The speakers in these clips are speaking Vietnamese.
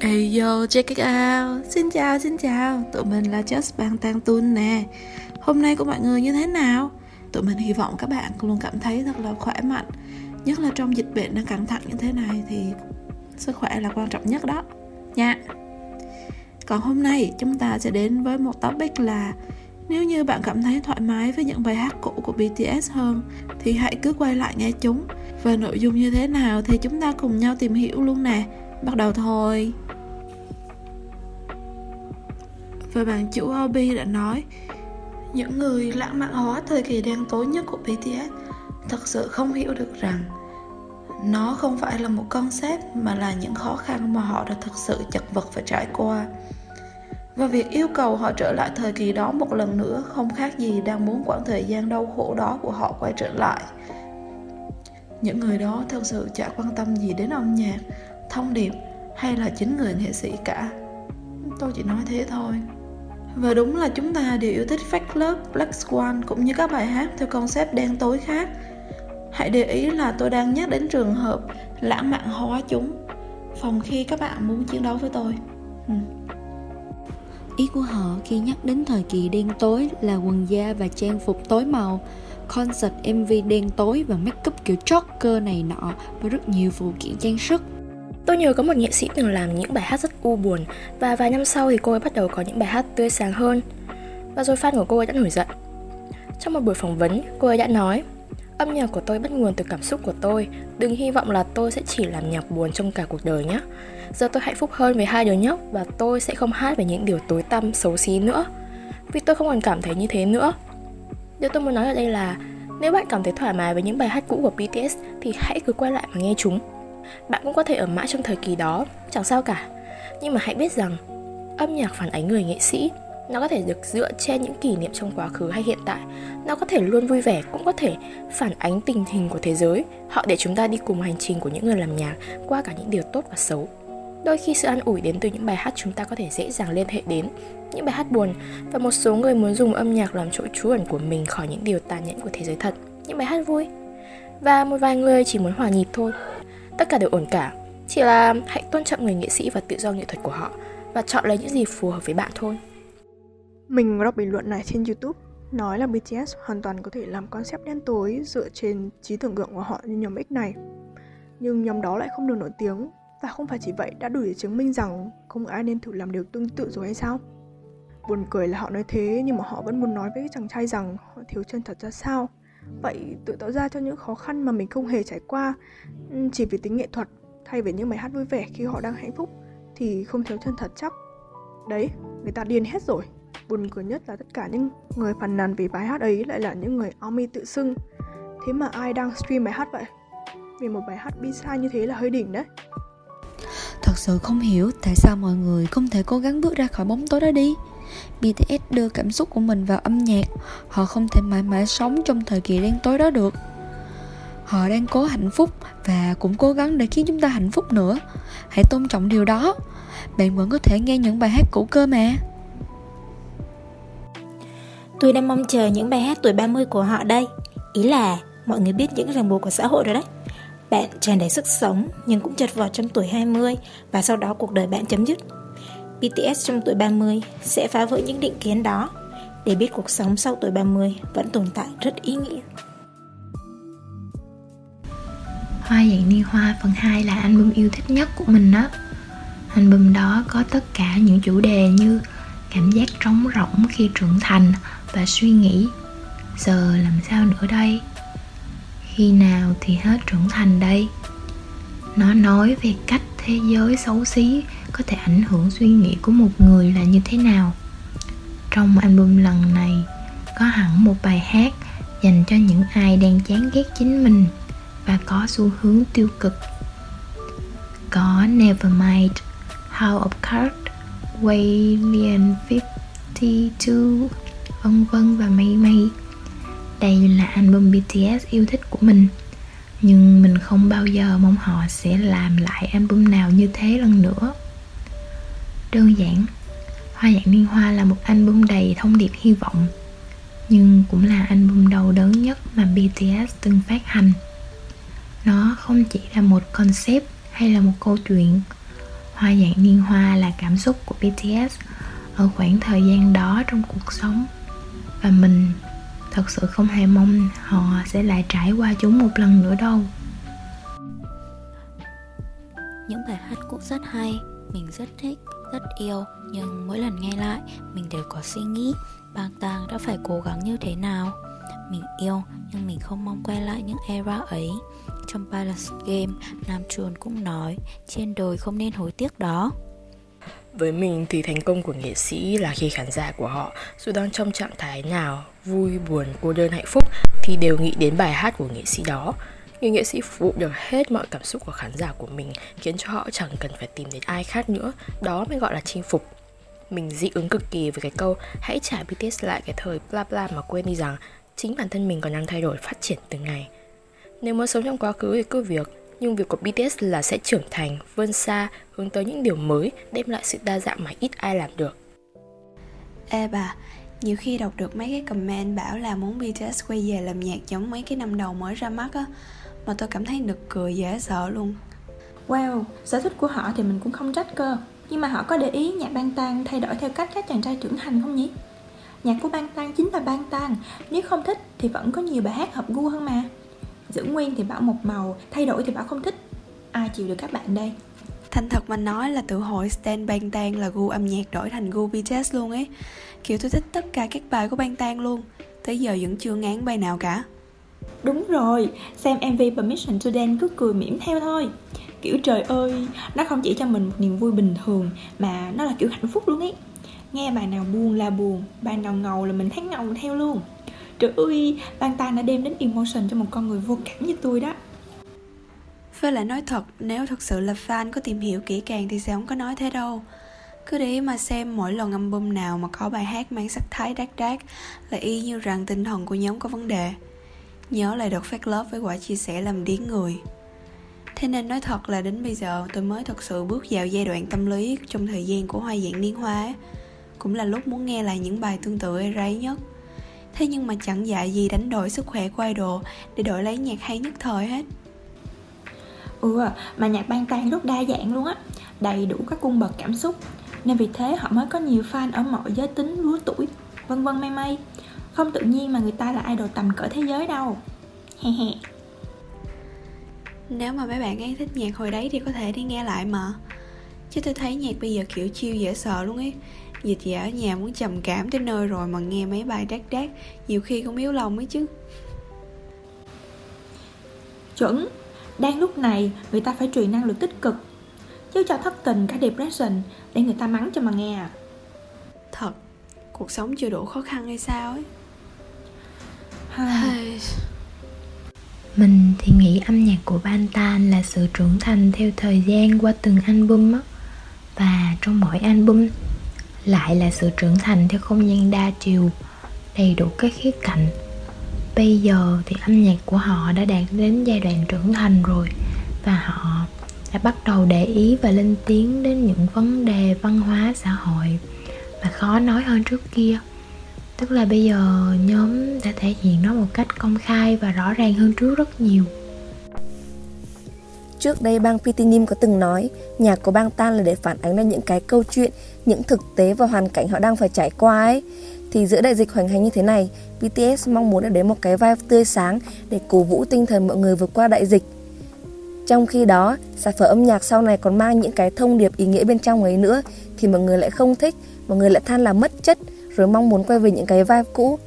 Hey yo, check it out. Xin chào, xin chào. Tụi mình là Just Bang Tang Tun nè. Hôm nay của mọi người như thế nào? Tụi mình hy vọng các bạn luôn cảm thấy thật là khỏe mạnh. Nhất là trong dịch bệnh đang căng thẳng như thế này Thì sức khỏe là quan trọng nhất đó. Nha. Còn hôm nay chúng ta sẽ đến với một topic là Nếu như bạn cảm thấy thoải mái với những bài hát cũ của BTS hơn Thì hãy cứ quay lại nghe chúng. Và nội dung như thế nào thì chúng ta cùng nhau tìm hiểu luôn nè. Bắt đầu thôi. Và bạn chủ Obi đã nói, những người lãng mạn hóa thời kỳ đen tối nhất của BTS thật sự không hiểu được rằng nó không phải là một concept mà là những khó khăn mà họ đã thực sự chật vật phải trải qua. Và việc yêu cầu họ trở lại thời kỳ đó một lần nữa không khác gì đang muốn quãng thời gian đau khổ đó của họ quay trở lại những người đó thật sự chả quan tâm gì đến âm nhạc thông điệp hay là chính người nghệ sĩ cả tôi chỉ nói thế thôi và đúng là chúng ta đều yêu thích Fake Love, Black Swan cũng như các bài hát theo concept đen tối khác. Hãy để ý là tôi đang nhắc đến trường hợp lãng mạn hóa chúng phòng khi các bạn muốn chiến đấu với tôi. Ừ. Ý của họ khi nhắc đến thời kỳ đen tối là quần da và trang phục tối màu, concert MV đen tối và make up kiểu Joker này nọ và rất nhiều phụ kiện trang sức. Tôi nhớ có một nghệ sĩ từng làm những bài hát rất u buồn và vài năm sau thì cô ấy bắt đầu có những bài hát tươi sáng hơn. Và rồi fan của cô ấy đã nổi giận. Trong một buổi phỏng vấn, cô ấy đã nói Âm nhạc của tôi bắt nguồn từ cảm xúc của tôi Đừng hy vọng là tôi sẽ chỉ làm nhạc buồn trong cả cuộc đời nhé Giờ tôi hạnh phúc hơn với hai đứa nhóc Và tôi sẽ không hát về những điều tối tăm, xấu xí nữa Vì tôi không còn cảm thấy như thế nữa Điều tôi muốn nói ở đây là Nếu bạn cảm thấy thoải mái với những bài hát cũ của BTS Thì hãy cứ quay lại mà nghe chúng. Bạn cũng có thể ở mãi trong thời kỳ đó, chẳng sao cả. Nhưng mà hãy biết rằng, âm nhạc phản ánh người nghệ sĩ nó có thể được dựa trên những kỷ niệm trong quá khứ hay hiện tại. Nó có thể luôn vui vẻ cũng có thể phản ánh tình hình của thế giới. Họ để chúng ta đi cùng hành trình của những người làm nhạc qua cả những điều tốt và xấu đôi khi sự an ủi đến từ những bài hát chúng ta có thể dễ dàng liên hệ đến, những bài hát buồn và một số người muốn dùng âm nhạc làm chỗ trú ẩn của mình khỏi những điều tàn nhẫn của thế giới thật, những bài hát vui. Và một vài người chỉ muốn hòa nhịp thôi. Tất cả đều ổn cả, chỉ là hãy tôn trọng người nghệ sĩ và tự do nghệ thuật của họ và chọn lấy những gì phù hợp với bạn thôi. Mình đọc bình luận này trên youtube, nói là BTS hoàn toàn có thể làm concept đen tối dựa trên trí tưởng tượng của họ như nhóm X này. Nhưng nhóm đó lại không được nổi tiếng và không phải chỉ vậy, đã đủ để chứng minh rằng không ai nên thử làm điều tương tự rồi hay sao? Buồn cười là họ nói thế, nhưng mà họ vẫn muốn nói với chàng trai rằng họ thiếu chân thật ra sao? Vậy tự tạo ra cho những khó khăn mà mình không hề trải qua ừ, chỉ vì tính nghệ thuật thay vì những bài hát vui vẻ khi họ đang hạnh phúc thì không thiếu chân thật chắc. Đấy, người ta điên hết rồi. Buồn cười nhất là tất cả những người phàn nàn vì bài hát ấy lại là những người army tự xưng. Thế mà ai đang stream bài hát vậy? Vì một bài hát bi sai như thế là hơi đỉnh đấy thật sự không hiểu tại sao mọi người không thể cố gắng bước ra khỏi bóng tối đó đi. BTS đưa cảm xúc của mình vào âm nhạc. Họ không thể mãi mãi sống trong thời kỳ đen tối đó được. Họ đang cố hạnh phúc và cũng cố gắng để khiến chúng ta hạnh phúc nữa. Hãy tôn trọng điều đó. Bạn vẫn có thể nghe những bài hát cũ cơ mà. Tôi đang mong chờ những bài hát tuổi 30 của họ đây. Ý là mọi người biết những ràng buộc của xã hội rồi đấy. Bạn tràn đầy sức sống nhưng cũng chật vật trong tuổi 20 Và sau đó cuộc đời bạn chấm dứt BTS trong tuổi 30 sẽ phá vỡ những định kiến đó để biết cuộc sống sau tuổi 30 vẫn tồn tại rất ý nghĩa. Hoa dạng ni hoa phần 2 là album yêu thích nhất của mình đó. Album đó có tất cả những chủ đề như cảm giác trống rỗng khi trưởng thành và suy nghĩ giờ làm sao nữa đây khi nào thì hết trưởng thành đây? Nó nói về cách thế giới xấu xí có thể ảnh hưởng suy nghĩ của một người là như thế nào. Trong album lần này có hẳn một bài hát dành cho những ai đang chán ghét chính mình và có xu hướng tiêu cực. Có Nevermind, How of Cards, Waylian 52, vân vân và mây mây. Đây là album BTS yêu thích của mình. Nhưng mình không bao giờ mong họ sẽ làm lại album nào như thế lần nữa. Đơn giản, hoa dạng liên hoa là một album đầy thông điệp hy vọng, nhưng cũng là album đầu đớn nhất mà bts từng phát hành. Nó không chỉ là một concept hay là một câu chuyện, hoa dạng niên hoa là cảm xúc của bts ở khoảng thời gian đó trong cuộc sống. Và mình thật sự không hề mong họ sẽ lại trải qua chúng một lần nữa đâu. Những bài hát cũ rất hay mình rất thích rất yêu nhưng mỗi lần nghe lại mình đều có suy nghĩ bang tang đã phải cố gắng như thế nào. Mình yêu nhưng mình không mong quay lại những era ấy. Trong Balance Game, Nam Chuồn cũng nói trên đời không nên hối tiếc đó. Với mình thì thành công của nghệ sĩ là khi khán giả của họ dù đang trong trạng thái nào, vui, buồn, cô đơn, hạnh phúc thì đều nghĩ đến bài hát của nghệ sĩ đó. Người nghệ sĩ phục vụ được hết mọi cảm xúc của khán giả của mình khiến cho họ chẳng cần phải tìm đến ai khác nữa. Đó mới gọi là chinh phục. Mình dị ứng cực kỳ với cái câu hãy trả BTS lại cái thời bla bla mà quên đi rằng chính bản thân mình còn đang thay đổi phát triển từng ngày. Nếu muốn sống trong quá khứ thì cứ việc, nhưng việc của BTS là sẽ trưởng thành, vươn xa, hướng tới những điều mới, đem lại sự đa dạng mà ít ai làm được. Ê bà, nhiều khi đọc được mấy cái comment bảo là muốn BTS quay về làm nhạc giống mấy cái năm đầu mới ra mắt á Mà tôi cảm thấy nực cười dễ sợ luôn Wow, sở thích của họ thì mình cũng không trách cơ Nhưng mà họ có để ý nhạc bang tan thay đổi theo cách các chàng trai trưởng thành không nhỉ? Nhạc của bang tan chính là bang tan Nếu không thích thì vẫn có nhiều bài hát hợp gu hơn mà Giữ nguyên thì bảo một màu, thay đổi thì bảo không thích. Ai chịu được các bạn đây? Thành thật mà nói là tự hội Stan Bang Tan là gu âm nhạc đổi thành gu BTS luôn ấy. Kiểu tôi thích tất cả các bài của Bang Tan luôn. Tới giờ vẫn chưa ngán bài nào cả. Đúng rồi, xem MV Permission to Dance cứ cười mỉm theo thôi. Kiểu trời ơi, nó không chỉ cho mình một niềm vui bình thường Mà nó là kiểu hạnh phúc luôn ấy. Nghe bài nào buồn là buồn, bài nào ngầu là mình thấy ngầu theo luôn Trời ơi, Bang Tan đã đem đến emotion cho một con người vô cảm như tôi đó. Với lại nói thật, nếu thật sự là fan có tìm hiểu kỹ càng thì sẽ không có nói thế đâu. Cứ để mà xem mỗi lần album nào mà có bài hát mang sắc thái đát đát là y như rằng tinh thần của nhóm có vấn đề. Nhớ lại đợt phát lớp với quả chia sẻ làm điếng người. Thế nên nói thật là đến bây giờ tôi mới thật sự bước vào giai đoạn tâm lý trong thời gian của hoa dạng niên hoa cũng là lúc muốn nghe lại những bài tương tự ráy nhất thế nhưng mà chẳng dạy gì đánh đổi sức khỏe của idol để đổi lấy nhạc hay nhất thời hết. Ừ mà nhạc ban tan rất đa dạng luôn á đầy đủ các cung bậc cảm xúc. Nên vì thế họ mới có nhiều fan ở mọi giới tính lứa tuổi vân vân may may. Không tự nhiên mà người ta là idol tầm cỡ thế giới đâu. He he. Nếu mà mấy bạn ấy thích nhạc hồi đấy thì có thể đi nghe lại mà. Chứ tôi thấy nhạc bây giờ kiểu chiêu dễ sợ luôn ấy dịch về ở nhà muốn trầm cảm tới nơi rồi mà nghe mấy bài đát đát nhiều khi cũng yếu lòng ấy chứ. Chuẩn đang lúc này người ta phải truyền năng lượng tích cực chứ cho thất tình cả depression để người ta mắng cho mà nghe à. Thật cuộc sống chưa đủ khó khăn hay sao ấy? Mình thì nghĩ âm nhạc của Bantan là sự trưởng thành theo thời gian qua từng album á và trong mỗi album lại là sự trưởng thành theo không gian đa chiều, đầy đủ các khía cạnh. Bây giờ thì âm nhạc của họ đã đạt đến giai đoạn trưởng thành rồi, và họ đã bắt đầu để ý và lên tiếng đến những vấn đề văn hóa xã hội mà khó nói hơn trước kia. Tức là bây giờ nhóm đã thể hiện nó một cách công khai và rõ ràng hơn trước rất nhiều. Trước đây bang Pitinim có từng nói nhạc của bang Tan là để phản ánh ra những cái câu chuyện, những thực tế và hoàn cảnh họ đang phải trải qua ấy. Thì giữa đại dịch hoành hành như thế này, BTS mong muốn đến một cái vibe tươi sáng để cổ vũ tinh thần mọi người vượt qua đại dịch. Trong khi đó, sản phẩm âm nhạc sau này còn mang những cái thông điệp ý nghĩa bên trong ấy nữa thì mọi người lại không thích, mọi người lại than là mất chất rồi mong muốn quay về những cái vibe cũ.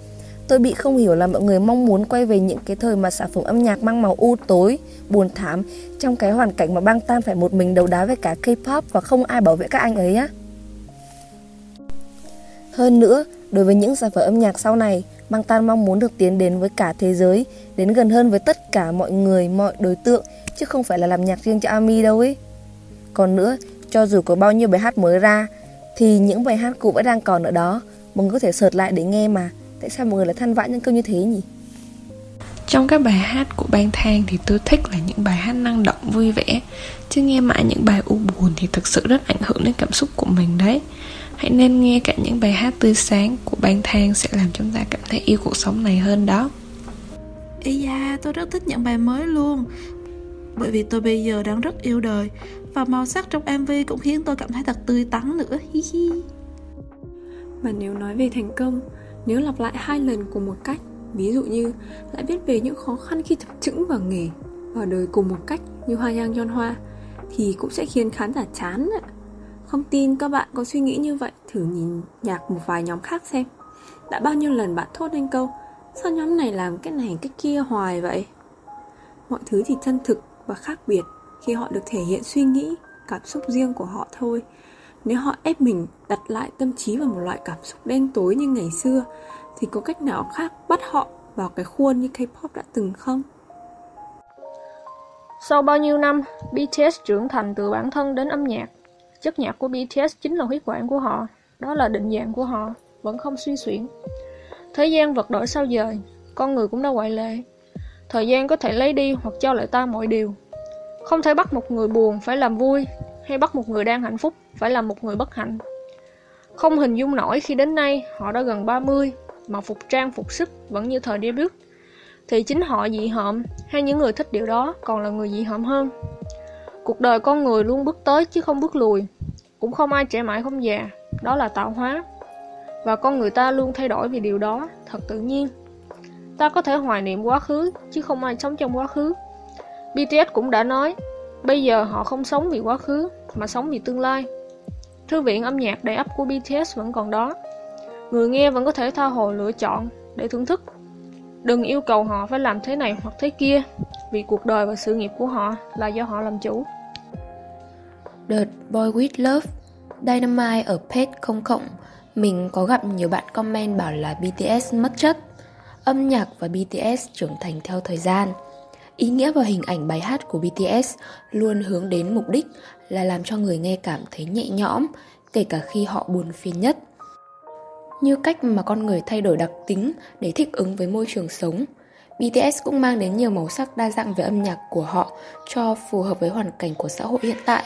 Tôi bị không hiểu là mọi người mong muốn quay về những cái thời mà sản phẩm âm nhạc mang màu u tối, buồn thảm trong cái hoàn cảnh mà bang tan phải một mình đấu đá với cả K-pop và không ai bảo vệ các anh ấy á. Hơn nữa, đối với những sản phẩm âm nhạc sau này, bang tan mong muốn được tiến đến với cả thế giới, đến gần hơn với tất cả mọi người, mọi đối tượng, chứ không phải là làm nhạc riêng cho ARMY đâu ấy. Còn nữa, cho dù có bao nhiêu bài hát mới ra, thì những bài hát cũ vẫn đang còn ở đó, mình có thể sợt lại để nghe mà. Tại sao mọi người lại than vãn những câu như thế nhỉ? Trong các bài hát của Bang Thang thì tôi thích là những bài hát năng động vui vẻ. Chứ nghe mãi những bài u buồn thì thực sự rất ảnh hưởng đến cảm xúc của mình đấy. Hãy nên nghe cả những bài hát tươi sáng của Bang Thang sẽ làm chúng ta cảm thấy yêu cuộc sống này hơn đó. Ý da, tôi rất thích những bài mới luôn. Bởi vì tôi bây giờ đang rất yêu đời. Và màu sắc trong MV cũng khiến tôi cảm thấy thật tươi tắn nữa. Hi hi. Và nếu nói về thành công nếu lặp lại hai lần cùng một cách, ví dụ như lại viết về những khó khăn khi tập chững vào nghề vào đời cùng một cách như hoa yang yon hoa, thì cũng sẽ khiến khán giả chán ạ. Không tin các bạn có suy nghĩ như vậy, thử nhìn nhạc một vài nhóm khác xem. Đã bao nhiêu lần bạn thốt lên câu, sao nhóm này làm cái này cái kia hoài vậy? Mọi thứ thì chân thực và khác biệt khi họ được thể hiện suy nghĩ, cảm xúc riêng của họ thôi nếu họ ép mình đặt lại tâm trí vào một loại cảm xúc đen tối như ngày xưa thì có cách nào khác bắt họ vào cái khuôn như K-pop đã từng không? Sau bao nhiêu năm, BTS trưởng thành từ bản thân đến âm nhạc. Chất nhạc của BTS chính là huyết quản của họ, đó là định dạng của họ, vẫn không suy xuyển. Thế gian vật đổi sao dời, con người cũng đã ngoại lệ. Thời gian có thể lấy đi hoặc cho lại ta mọi điều. Không thể bắt một người buồn phải làm vui, hay bắt một người đang hạnh phúc phải là một người bất hạnh. Không hình dung nổi khi đến nay họ đã gần 30 mà phục trang phục sức vẫn như thời debut thì chính họ dị hợm hay những người thích điều đó còn là người dị hợm hơn. Cuộc đời con người luôn bước tới chứ không bước lùi, cũng không ai trẻ mãi không già, đó là tạo hóa. Và con người ta luôn thay đổi vì điều đó, thật tự nhiên. Ta có thể hoài niệm quá khứ, chứ không ai sống trong quá khứ. BTS cũng đã nói, bây giờ họ không sống vì quá khứ, mà sống vì tương lai. Thư viện âm nhạc đầy ắp của BTS vẫn còn đó. Người nghe vẫn có thể tha hồ lựa chọn để thưởng thức Đừng yêu cầu họ phải làm thế này hoặc thế kia, vì cuộc đời và sự nghiệp của họ là do họ làm chủ. Đợt Boy With Love, Dynamite ở page không cộng, mình có gặp nhiều bạn comment bảo là BTS mất chất. Âm nhạc và BTS trưởng thành theo thời gian. Ý nghĩa và hình ảnh bài hát của BTS luôn hướng đến mục đích là làm cho người nghe cảm thấy nhẹ nhõm, kể cả khi họ buồn phiền nhất như cách mà con người thay đổi đặc tính để thích ứng với môi trường sống. BTS cũng mang đến nhiều màu sắc đa dạng về âm nhạc của họ cho phù hợp với hoàn cảnh của xã hội hiện tại.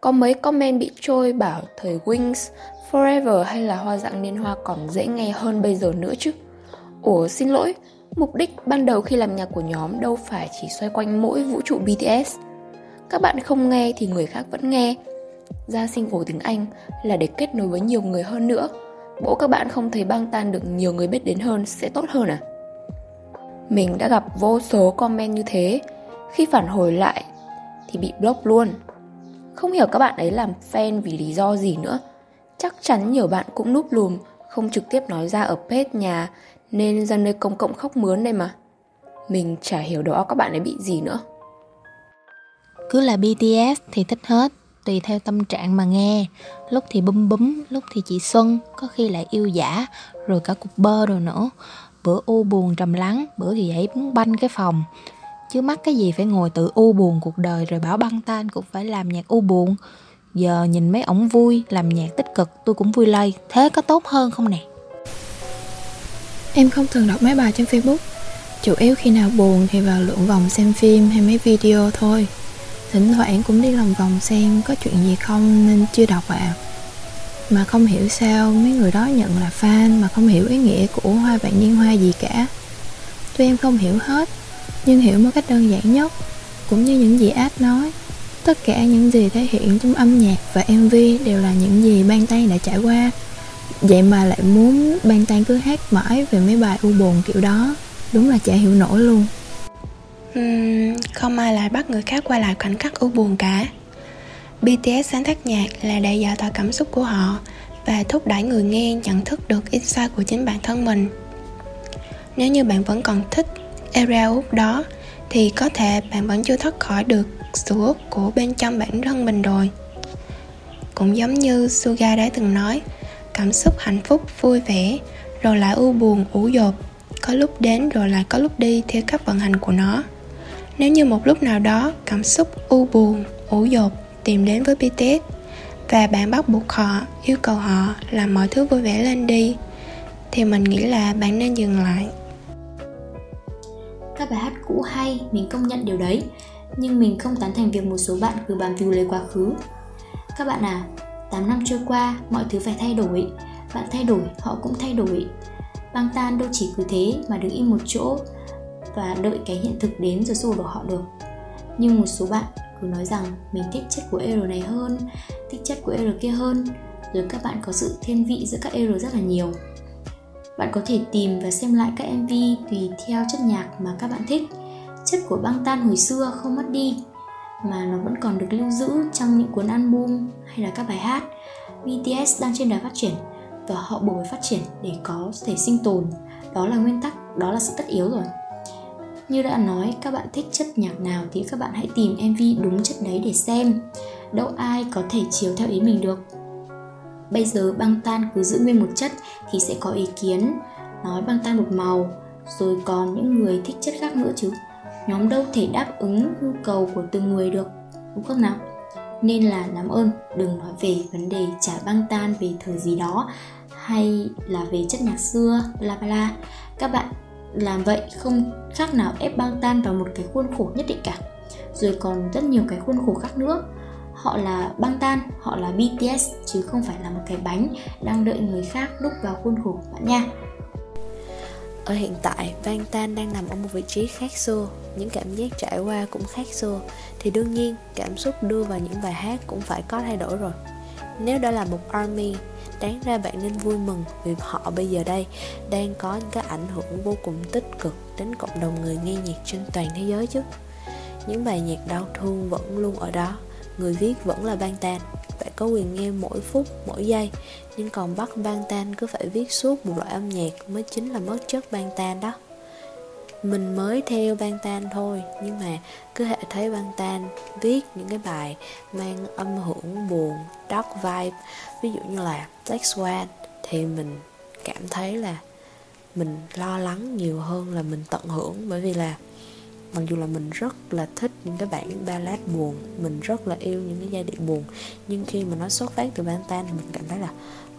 Có mấy comment bị trôi bảo thời Wings, Forever hay là hoa dạng niên hoa còn dễ nghe hơn bây giờ nữa chứ. Ủa xin lỗi, mục đích ban đầu khi làm nhạc của nhóm đâu phải chỉ xoay quanh mỗi vũ trụ BTS. Các bạn không nghe thì người khác vẫn nghe. Ra sinh ổ tiếng Anh là để kết nối với nhiều người hơn nữa Bộ các bạn không thấy băng tan được nhiều người biết đến hơn sẽ tốt hơn à? Mình đã gặp vô số comment như thế Khi phản hồi lại thì bị block luôn Không hiểu các bạn ấy làm fan vì lý do gì nữa Chắc chắn nhiều bạn cũng núp lùm, Không trực tiếp nói ra ở page nhà nên ra nơi công cộng khóc mướn đây mà. Mình chả hiểu đó các bạn ấy bị gì nữa. Cứ là BTS thì thích hết, tùy theo tâm trạng mà nghe. Lúc thì bum búm lúc thì chị xuân, có khi lại yêu giả rồi cả cục bơ rồi nữa. Bữa u buồn trầm lắng, bữa thì dậy muốn banh cái phòng. Chứ mắc cái gì phải ngồi tự u buồn cuộc đời rồi bảo băng tan cũng phải làm nhạc u buồn. Giờ nhìn mấy ổng vui, làm nhạc tích cực, tôi cũng vui lây. Thế có tốt hơn không nè? Em không thường đọc mấy bài trên facebook. Chủ yếu khi nào buồn thì vào lượn vòng xem phim hay mấy video thôi. Thỉnh thoảng cũng đi lòng vòng xem có chuyện gì không nên chưa đọc ạ. À. Mà không hiểu sao mấy người đó nhận là fan mà không hiểu ý nghĩa của hoa vạn niên hoa gì cả. Tuy em không hiểu hết, nhưng hiểu một cách đơn giản nhất, Cũng như những gì ad nói, Tất cả những gì thể hiện trong âm nhạc và MV đều là những gì Ban tay đã trải qua. Vậy mà lại muốn Ban Tan cứ hát mãi về mấy bài u buồn kiểu đó Đúng là chả hiểu nổi luôn uhm, không ai lại bắt người khác quay lại khoảnh khắc u buồn cả BTS sáng tác nhạc là để giải tỏa cảm xúc của họ và thúc đẩy người nghe nhận thức được insight của chính bản thân mình. Nếu như bạn vẫn còn thích era út đó thì có thể bạn vẫn chưa thoát khỏi được sự út của bên trong bản thân mình rồi. Cũng giống như Suga đã từng nói, cảm xúc hạnh phúc vui vẻ rồi lại u buồn ủ dột có lúc đến rồi lại có lúc đi theo các vận hành của nó nếu như một lúc nào đó cảm xúc u buồn, ủ dột tìm đến với BTS và bạn bắt buộc họ, yêu cầu họ làm mọi thứ vui vẻ lên đi thì mình nghĩ là bạn nên dừng lại. Các bài hát cũ hay, mình công nhận điều đấy nhưng mình không tán thành việc một số bạn cứ bám víu lấy quá khứ. Các bạn à, 8 năm trôi qua, mọi thứ phải thay đổi. Bạn thay đổi, họ cũng thay đổi. Băng tan đâu chỉ cứ thế mà đứng im một chỗ và đợi cái hiện thực đến rồi xô đổ họ được Nhưng một số bạn cứ nói rằng mình thích chất của er này hơn, thích chất của er kia hơn, rồi các bạn có sự thiên vị giữa các er rất là nhiều. Bạn có thể tìm và xem lại các MV tùy theo chất nhạc mà các bạn thích. Chất của băng tan hồi xưa không mất đi, mà nó vẫn còn được lưu giữ trong những cuốn album hay là các bài hát. BTS đang trên đà phát triển và họ buộc phải phát triển để có thể sinh tồn. Đó là nguyên tắc, đó là sự tất yếu rồi. Như đã nói, các bạn thích chất nhạc nào thì các bạn hãy tìm MV đúng chất đấy để xem. Đâu ai có thể chiều theo ý mình được. Bây giờ băng tan cứ giữ nguyên một chất thì sẽ có ý kiến nói băng tan một màu, rồi còn những người thích chất khác nữa chứ. Nhóm đâu thể đáp ứng nhu cầu của từng người được, đúng không nào? Nên là làm ơn đừng nói về vấn đề trả băng tan về thời gì đó hay là về chất nhạc xưa, bla bla. Các bạn làm vậy không khác nào ép băng tan vào một cái khuôn khổ nhất định cả rồi còn rất nhiều cái khuôn khổ khác nữa họ là băng tan họ là bts chứ không phải là một cái bánh đang đợi người khác đúc vào khuôn khổ bạn nha ở hiện tại băng Tan đang nằm ở một vị trí khác xưa những cảm giác trải qua cũng khác xưa. Thì đương nhiên, cảm xúc đưa vào những bài hát cũng phải có thay đổi rồi. Nếu đó là một ARMY, đáng ra bạn nên vui mừng vì họ bây giờ đây đang có những cái ảnh hưởng vô cùng tích cực đến cộng đồng người nghe nhạc trên toàn thế giới chứ. Những bài nhạc đau thương vẫn luôn ở đó, người viết vẫn là ban tan bạn có quyền nghe mỗi phút, mỗi giây, nhưng còn bắt ban tan cứ phải viết suốt một loại âm nhạc mới chính là mất chất ban tan đó mình mới theo ban tan thôi, nhưng mà cứ hệ thấy ban tan viết những cái bài mang âm hưởng buồn, dark vibe. Ví dụ như là Black Swan thì mình cảm thấy là mình lo lắng nhiều hơn là mình tận hưởng. Bởi vì là mặc dù là mình rất là thích những cái bản ballad buồn, mình rất là yêu những cái giai điệu buồn, nhưng khi mà nó xuất phát từ ban tan thì mình cảm thấy là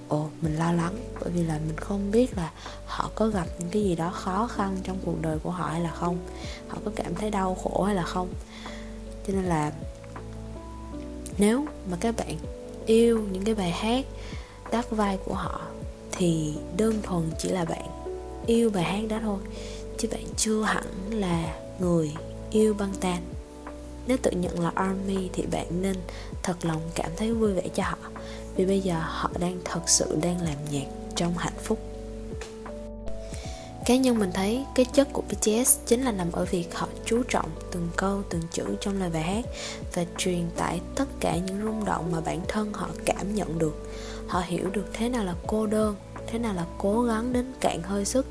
ồ, mình lo lắng, bởi vì là mình không biết là họ có gặp những cái gì đó khó khăn trong cuộc đời của họ hay là không. Họ có cảm thấy đau khổ hay là không. Cho nên là nếu mà các bạn yêu những cái bài hát đắt vai của họ, thì đơn thuần chỉ là bạn yêu bài hát đó thôi. Chứ bạn chưa hẳn là người yêu băng tan. Nếu tự nhận là army thì bạn nên thật lòng cảm thấy vui vẻ cho họ vì bây giờ họ đang thật sự đang làm nhạc trong hạnh phúc. Cá nhân mình thấy cái chất của BTS chính là nằm ở việc họ chú trọng từng câu, từng chữ trong lời bài hát và truyền tải tất cả những rung động mà bản thân họ cảm nhận được. Họ hiểu được thế nào là cô đơn, thế nào là cố gắng đến cạn hơi sức,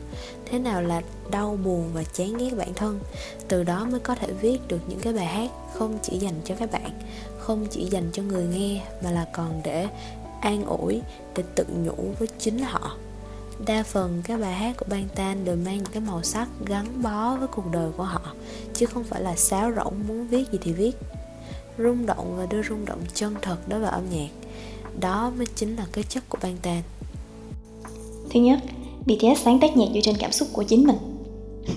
thế nào là đau buồn và chán ghét bản thân. Từ đó mới có thể viết được những cái bài hát không chỉ dành cho các bạn không chỉ dành cho người nghe mà là còn để an ủi, để tự nhủ với chính họ. Đa phần các bài hát của bang tan đều mang những cái màu sắc gắn bó với cuộc đời của họ, chứ không phải là sáo rỗng muốn viết gì thì viết. Rung động và đưa rung động chân thật đó vào âm nhạc, đó mới chính là cái chất của bang tan thứ nhất BTS sáng tác nhạc dựa trên cảm xúc của chính mình.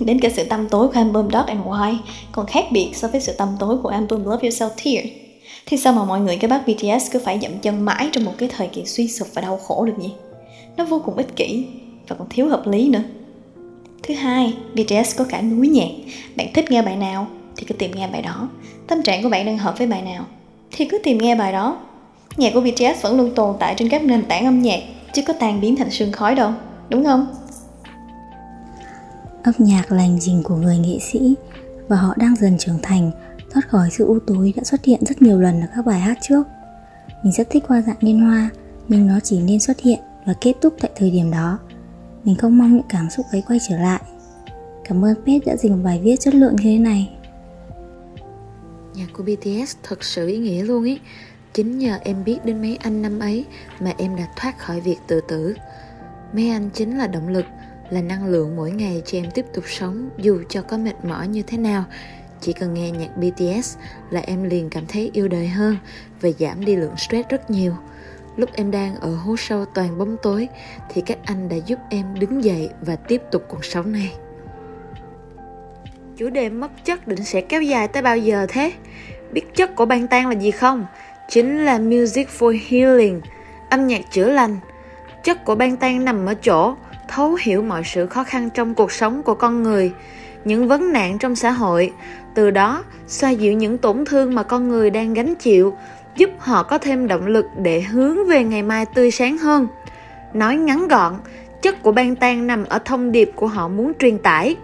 Đến cả sự tâm tối của album Dark and White còn khác biệt so với sự tâm tối của album Love Yourself Tear thì sao mà mọi người, cái bác BTS cứ phải dậm chân mãi trong một cái thời kỳ suy sụp và đau khổ được nhỉ? Nó vô cùng ích kỷ và còn thiếu hợp lý nữa. Thứ hai BTS có cả núi nhạc. Bạn thích nghe bài nào thì cứ tìm nghe bài đó. Tâm trạng của bạn đang hợp với bài nào thì cứ tìm nghe bài đó. Nhạc của BTS vẫn luôn tồn tại trên các nền tảng âm nhạc, chứ có tan biến thành sương khói đâu. Đúng không? Âm nhạc là hành trình của người nghệ sĩ và họ đang dần trưởng thành thoát khỏi sự u tối đã xuất hiện rất nhiều lần ở các bài hát trước. Mình rất thích qua dạng liên hoa, nhưng nó chỉ nên xuất hiện và kết thúc tại thời điểm đó. Mình không mong những cảm xúc ấy quay trở lại. Cảm ơn Pet đã dành một bài viết chất lượng như thế này. Nhạc của BTS thật sự ý nghĩa luôn ý. Chính nhờ em biết đến mấy anh năm ấy mà em đã thoát khỏi việc tự tử. Mấy anh chính là động lực, là năng lượng mỗi ngày cho em tiếp tục sống dù cho có mệt mỏi như thế nào chỉ cần nghe nhạc BTS là em liền cảm thấy yêu đời hơn và giảm đi lượng stress rất nhiều. Lúc em đang ở hố sâu toàn bóng tối, thì các anh đã giúp em đứng dậy và tiếp tục cuộc sống này. Chủ đề mất chất định sẽ kéo dài tới bao giờ thế? Biết chất của ban tang là gì không? Chính là music for healing, âm nhạc chữa lành. Chất của ban tang nằm ở chỗ thấu hiểu mọi sự khó khăn trong cuộc sống của con người những vấn nạn trong xã hội, từ đó xoa dịu những tổn thương mà con người đang gánh chịu, giúp họ có thêm động lực để hướng về ngày mai tươi sáng hơn. Nói ngắn gọn, chất của ban tan nằm ở thông điệp của họ muốn truyền tải.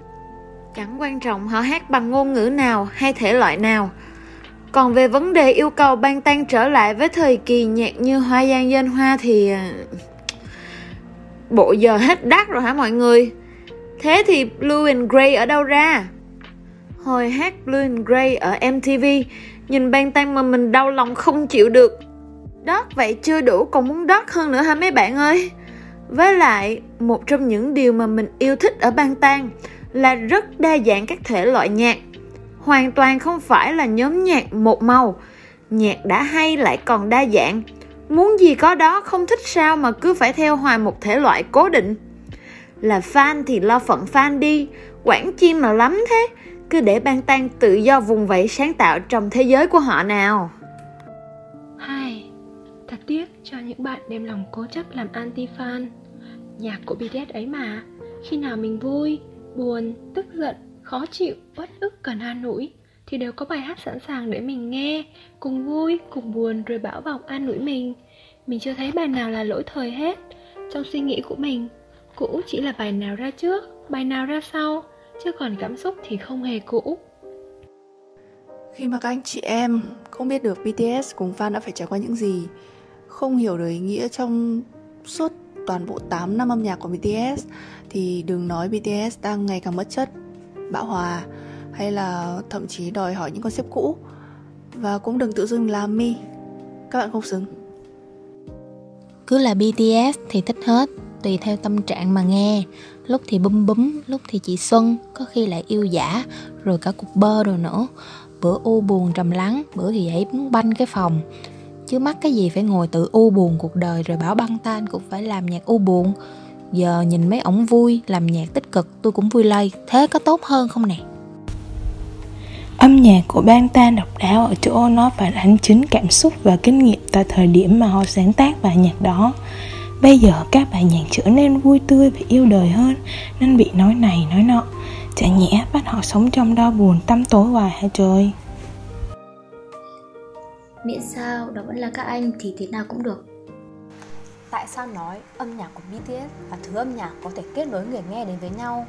Chẳng quan trọng họ hát bằng ngôn ngữ nào hay thể loại nào. Còn về vấn đề yêu cầu ban tan trở lại với thời kỳ nhạc như Hoa Giang Dân Hoa thì... Ờ, bộ giờ hết đắt rồi hả mọi người? Thế thì Blue and Grey ở đâu ra? Hồi hát Blue and Grey ở MTV, nhìn ban tan mà mình đau lòng không chịu được. Đót vậy chưa đủ còn muốn đót hơn nữa hả mấy bạn ơi? Với lại, một trong những điều mà mình yêu thích ở ban tan là rất đa dạng các thể loại nhạc. Hoàn toàn không phải là nhóm nhạc một màu. Nhạc đã hay lại còn đa dạng. Muốn gì có đó không thích sao mà cứ phải theo hoài một thể loại cố định. Là fan thì lo phận fan đi, quản chi mà lắm thế. Cứ để ban tan tự do vùng vẫy sáng tạo trong thế giới của họ nào. Hai, thật tiếc cho những bạn đem lòng cố chấp làm anti-fan. Nhạc của BTS ấy mà, khi nào mình vui, buồn, tức giận, khó chịu, uất ức cần an ủi thì đều có bài hát sẵn sàng để mình nghe, cùng vui, cùng buồn rồi bảo bọc an ủi mình. Mình chưa thấy bài nào là lỗi thời hết. Trong suy nghĩ của mình, cũ chỉ là bài nào ra trước, bài nào ra sau, chứ còn cảm xúc thì không hề cũ. Khi mà các anh chị em không biết được BTS cùng fan đã phải trải qua những gì, không hiểu được ý nghĩa trong suốt toàn bộ 8 năm âm nhạc của BTS thì đừng nói BTS đang ngày càng mất chất, bão hòa hay là thậm chí đòi hỏi những concept cũ. Và cũng đừng tự dưng làm mi. Các bạn không xứng. Cứ là BTS thì thích hết tùy theo tâm trạng mà nghe. Lúc thì bum búm lúc thì chị xuân, có khi lại yêu giả rồi cả cục bơ rồi nữa. Bữa u buồn trầm lắng, bữa thì dậy muốn banh cái phòng. Chứ mắc cái gì phải ngồi tự u buồn cuộc đời rồi bảo băng tan cũng phải làm nhạc u buồn. Giờ nhìn mấy ổng vui, làm nhạc tích cực, tôi cũng vui lây. Thế có tốt hơn không nè? Âm nhạc của bang ta độc đáo ở chỗ nó phản ánh chính cảm xúc và kinh nghiệm tại thời điểm mà họ sáng tác bài nhạc đó. Bây giờ các bài nhạc trở nên vui tươi và yêu đời hơn nên bị nói này nói nọ. Chả nhẽ bắt họ sống trong đau buồn tăm tối hoài hả trời? Miễn sao đó vẫn là các anh thì thế nào cũng được Tại sao nói âm nhạc của BTS và thứ âm nhạc có thể kết nối người nghe đến với nhau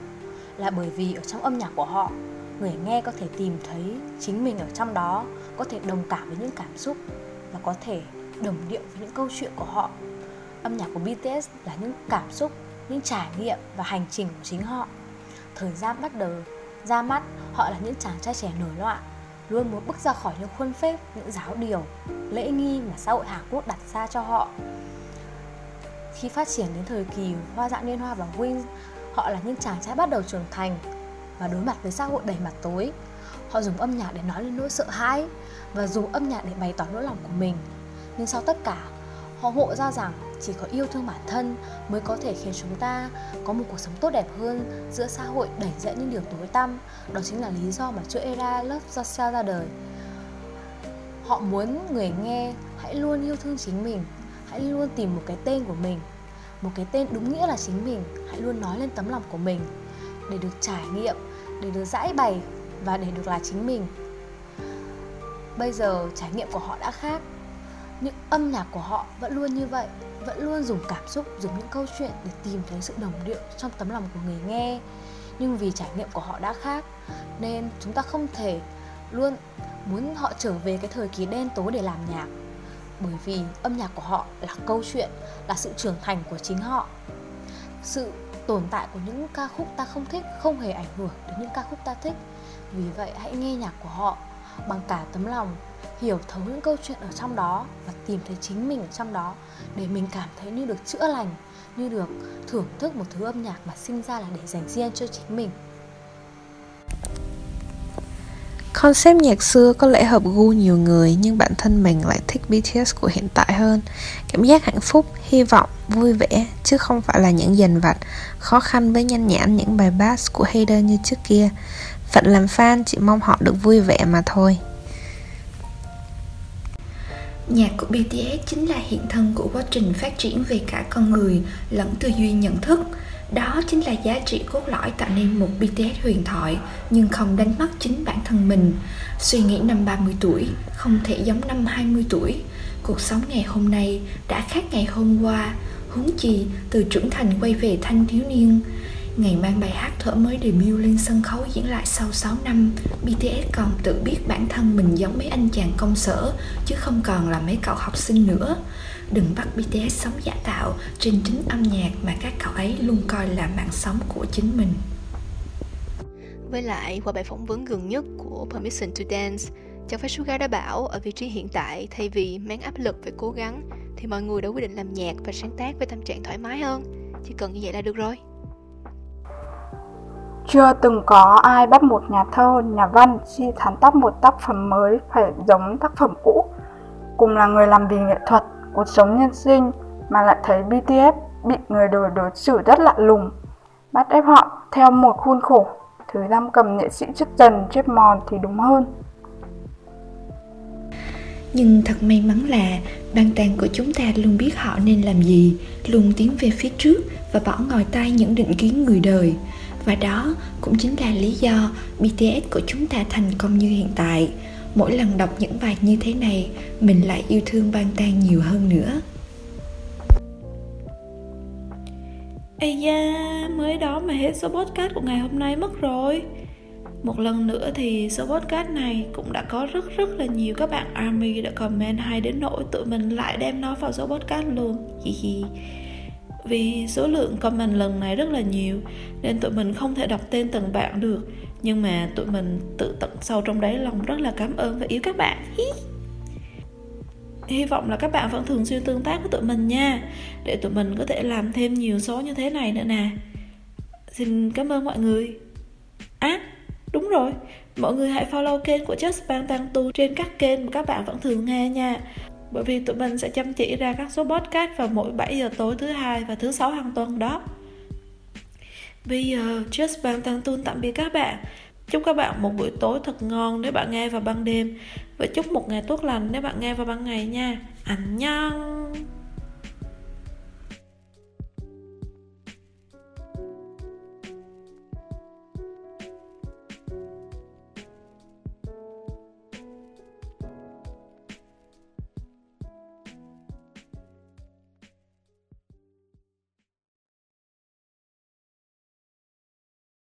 Là bởi vì ở trong âm nhạc của họ Người nghe có thể tìm thấy chính mình ở trong đó Có thể đồng cảm với những cảm xúc Và có thể đồng điệu với những câu chuyện của họ Âm nhạc của BTS là những cảm xúc, những trải nghiệm và hành trình của chính họ Thời gian bắt đầu ra mắt họ là những chàng trai trẻ nổi loạn luôn muốn bước ra khỏi những khuôn phép, những giáo điều, lễ nghi mà xã hội Hàn Quốc đặt ra cho họ. Khi phát triển đến thời kỳ hoa dạng liên hoa và Wings, họ là những chàng trai bắt đầu trưởng thành và đối mặt với xã hội đầy mặt tối. Họ dùng âm nhạc để nói lên nỗi sợ hãi và dùng âm nhạc để bày tỏ nỗi lòng của mình. Nhưng sau tất cả, họ ngộ ra rằng chỉ có yêu thương bản thân mới có thể khiến chúng ta có một cuộc sống tốt đẹp hơn, giữa xã hội đẩy rẽ những điều tối tăm. Đó chính là lý do mà chuỗi era Love Yourself ra đời. Họ muốn người nghe, hãy luôn yêu thương chính mình, hãy luôn tìm một cái tên của mình. Một cái tên đúng nghĩa là chính mình, hãy luôn nói lên tấm lòng của mình để được trải nghiệm, để được giải bày và để được là chính mình. Bây giờ trải nghiệm của họ đã khác. Những âm nhạc của họ vẫn luôn như vậy vẫn luôn dùng cảm xúc, dùng những câu chuyện để tìm thấy sự đồng điệu trong tấm lòng của người nghe. Nhưng vì trải nghiệm của họ đã khác, nên chúng ta không thể luôn muốn họ trở về cái thời kỳ đen tối để làm nhạc. Bởi vì âm nhạc của họ là câu chuyện, là sự trưởng thành của chính họ. Sự tồn tại của những ca khúc ta không thích không hề ảnh hưởng đến những ca khúc ta thích. Vì vậy, hãy nghe nhạc của họ bằng cả tấm lòng hiểu thấu những câu chuyện ở trong đó và tìm thấy chính mình ở trong đó để mình cảm thấy như được chữa lành như được thưởng thức một thứ âm nhạc mà sinh ra là để dành riêng cho chính mình Concept nhạc xưa có lẽ hợp gu nhiều người nhưng bản thân mình lại thích BTS của hiện tại hơn. Cảm giác hạnh phúc, hy vọng, vui vẻ chứ không phải là những dành vặt, khó khăn với nhanh nhãn những bài bass của hater như trước kia. Phận làm fan chỉ mong họ được vui vẻ mà thôi. Nhạc của BTS chính là hiện thân của quá trình phát triển về cả con người lẫn tư duy nhận thức. Đó chính là giá trị cốt lõi tạo nên một BTS huyền thoại nhưng không đánh mất chính bản thân mình. Suy nghĩ năm 30 tuổi không thể giống năm 20 tuổi. Cuộc sống ngày hôm nay đã khác ngày hôm qua, huống chi từ trưởng thành quay về thanh thiếu niên. Ngày mang bài hát thở mới debut lên sân khấu diễn lại sau 6 năm, BTS còn tự biết bản thân mình giống mấy anh chàng công sở, chứ không còn là mấy cậu học sinh nữa. Đừng bắt BTS sống giả tạo trên chính âm nhạc mà các cậu ấy luôn coi là mạng sống của chính mình. Với lại, qua bài phỏng vấn gần nhất của Permission to Dance, chẳng phải Suga đã bảo ở vị trí hiện tại thay vì mang áp lực phải cố gắng thì mọi người đã quyết định làm nhạc và sáng tác với tâm trạng thoải mái hơn. Chỉ cần như vậy là được rồi. Chưa từng có ai bắt một nhà thơ, nhà văn khi sáng tác một tác phẩm mới phải giống tác phẩm cũ. Cùng là người làm vì nghệ thuật, cuộc sống nhân sinh mà lại thấy BTS bị người đời đối xử rất lạ lùng, bắt ép họ theo một khuôn khổ, thứ giam cầm nghệ sĩ chất dần, chết mòn thì đúng hơn. Nhưng thật may mắn là ban tàng của chúng ta luôn biết họ nên làm gì, luôn tiến về phía trước và bỏ ngòi tay những định kiến người đời. Và đó cũng chính là lý do BTS của chúng ta thành công như hiện tại. Mỗi lần đọc những bài như thế này, mình lại yêu thương Bang Tan nhiều hơn nữa. Ây da, mới đó mà hết số podcast của ngày hôm nay mất rồi một lần nữa thì số podcast này cũng đã có rất rất là nhiều các bạn army đã comment hay đến nỗi tụi mình lại đem nó vào số podcast luôn hi hi vì số lượng comment lần này rất là nhiều nên tụi mình không thể đọc tên từng bạn được. Nhưng mà tụi mình tự tận sâu trong đáy lòng rất là cảm ơn và yêu các bạn. Hi hy vọng là các bạn vẫn thường xuyên tương tác với tụi mình nha để tụi mình có thể làm thêm nhiều số như thế này nữa nè. Xin cảm ơn mọi người. À Đúng rồi, mọi người hãy follow kênh của Just Bang Tăng Tu trên các kênh mà các bạn vẫn thường nghe nha. Bởi vì tụi mình sẽ chăm chỉ ra các số podcast vào mỗi 7 giờ tối thứ hai và thứ sáu hàng tuần đó. Bây giờ, Just ban Tăng tun tạm biệt các bạn. Chúc các bạn một buổi tối thật ngon nếu bạn nghe vào ban đêm Và chúc một ngày tốt lành nếu bạn nghe vào ban ngày nha Ảnh nhăng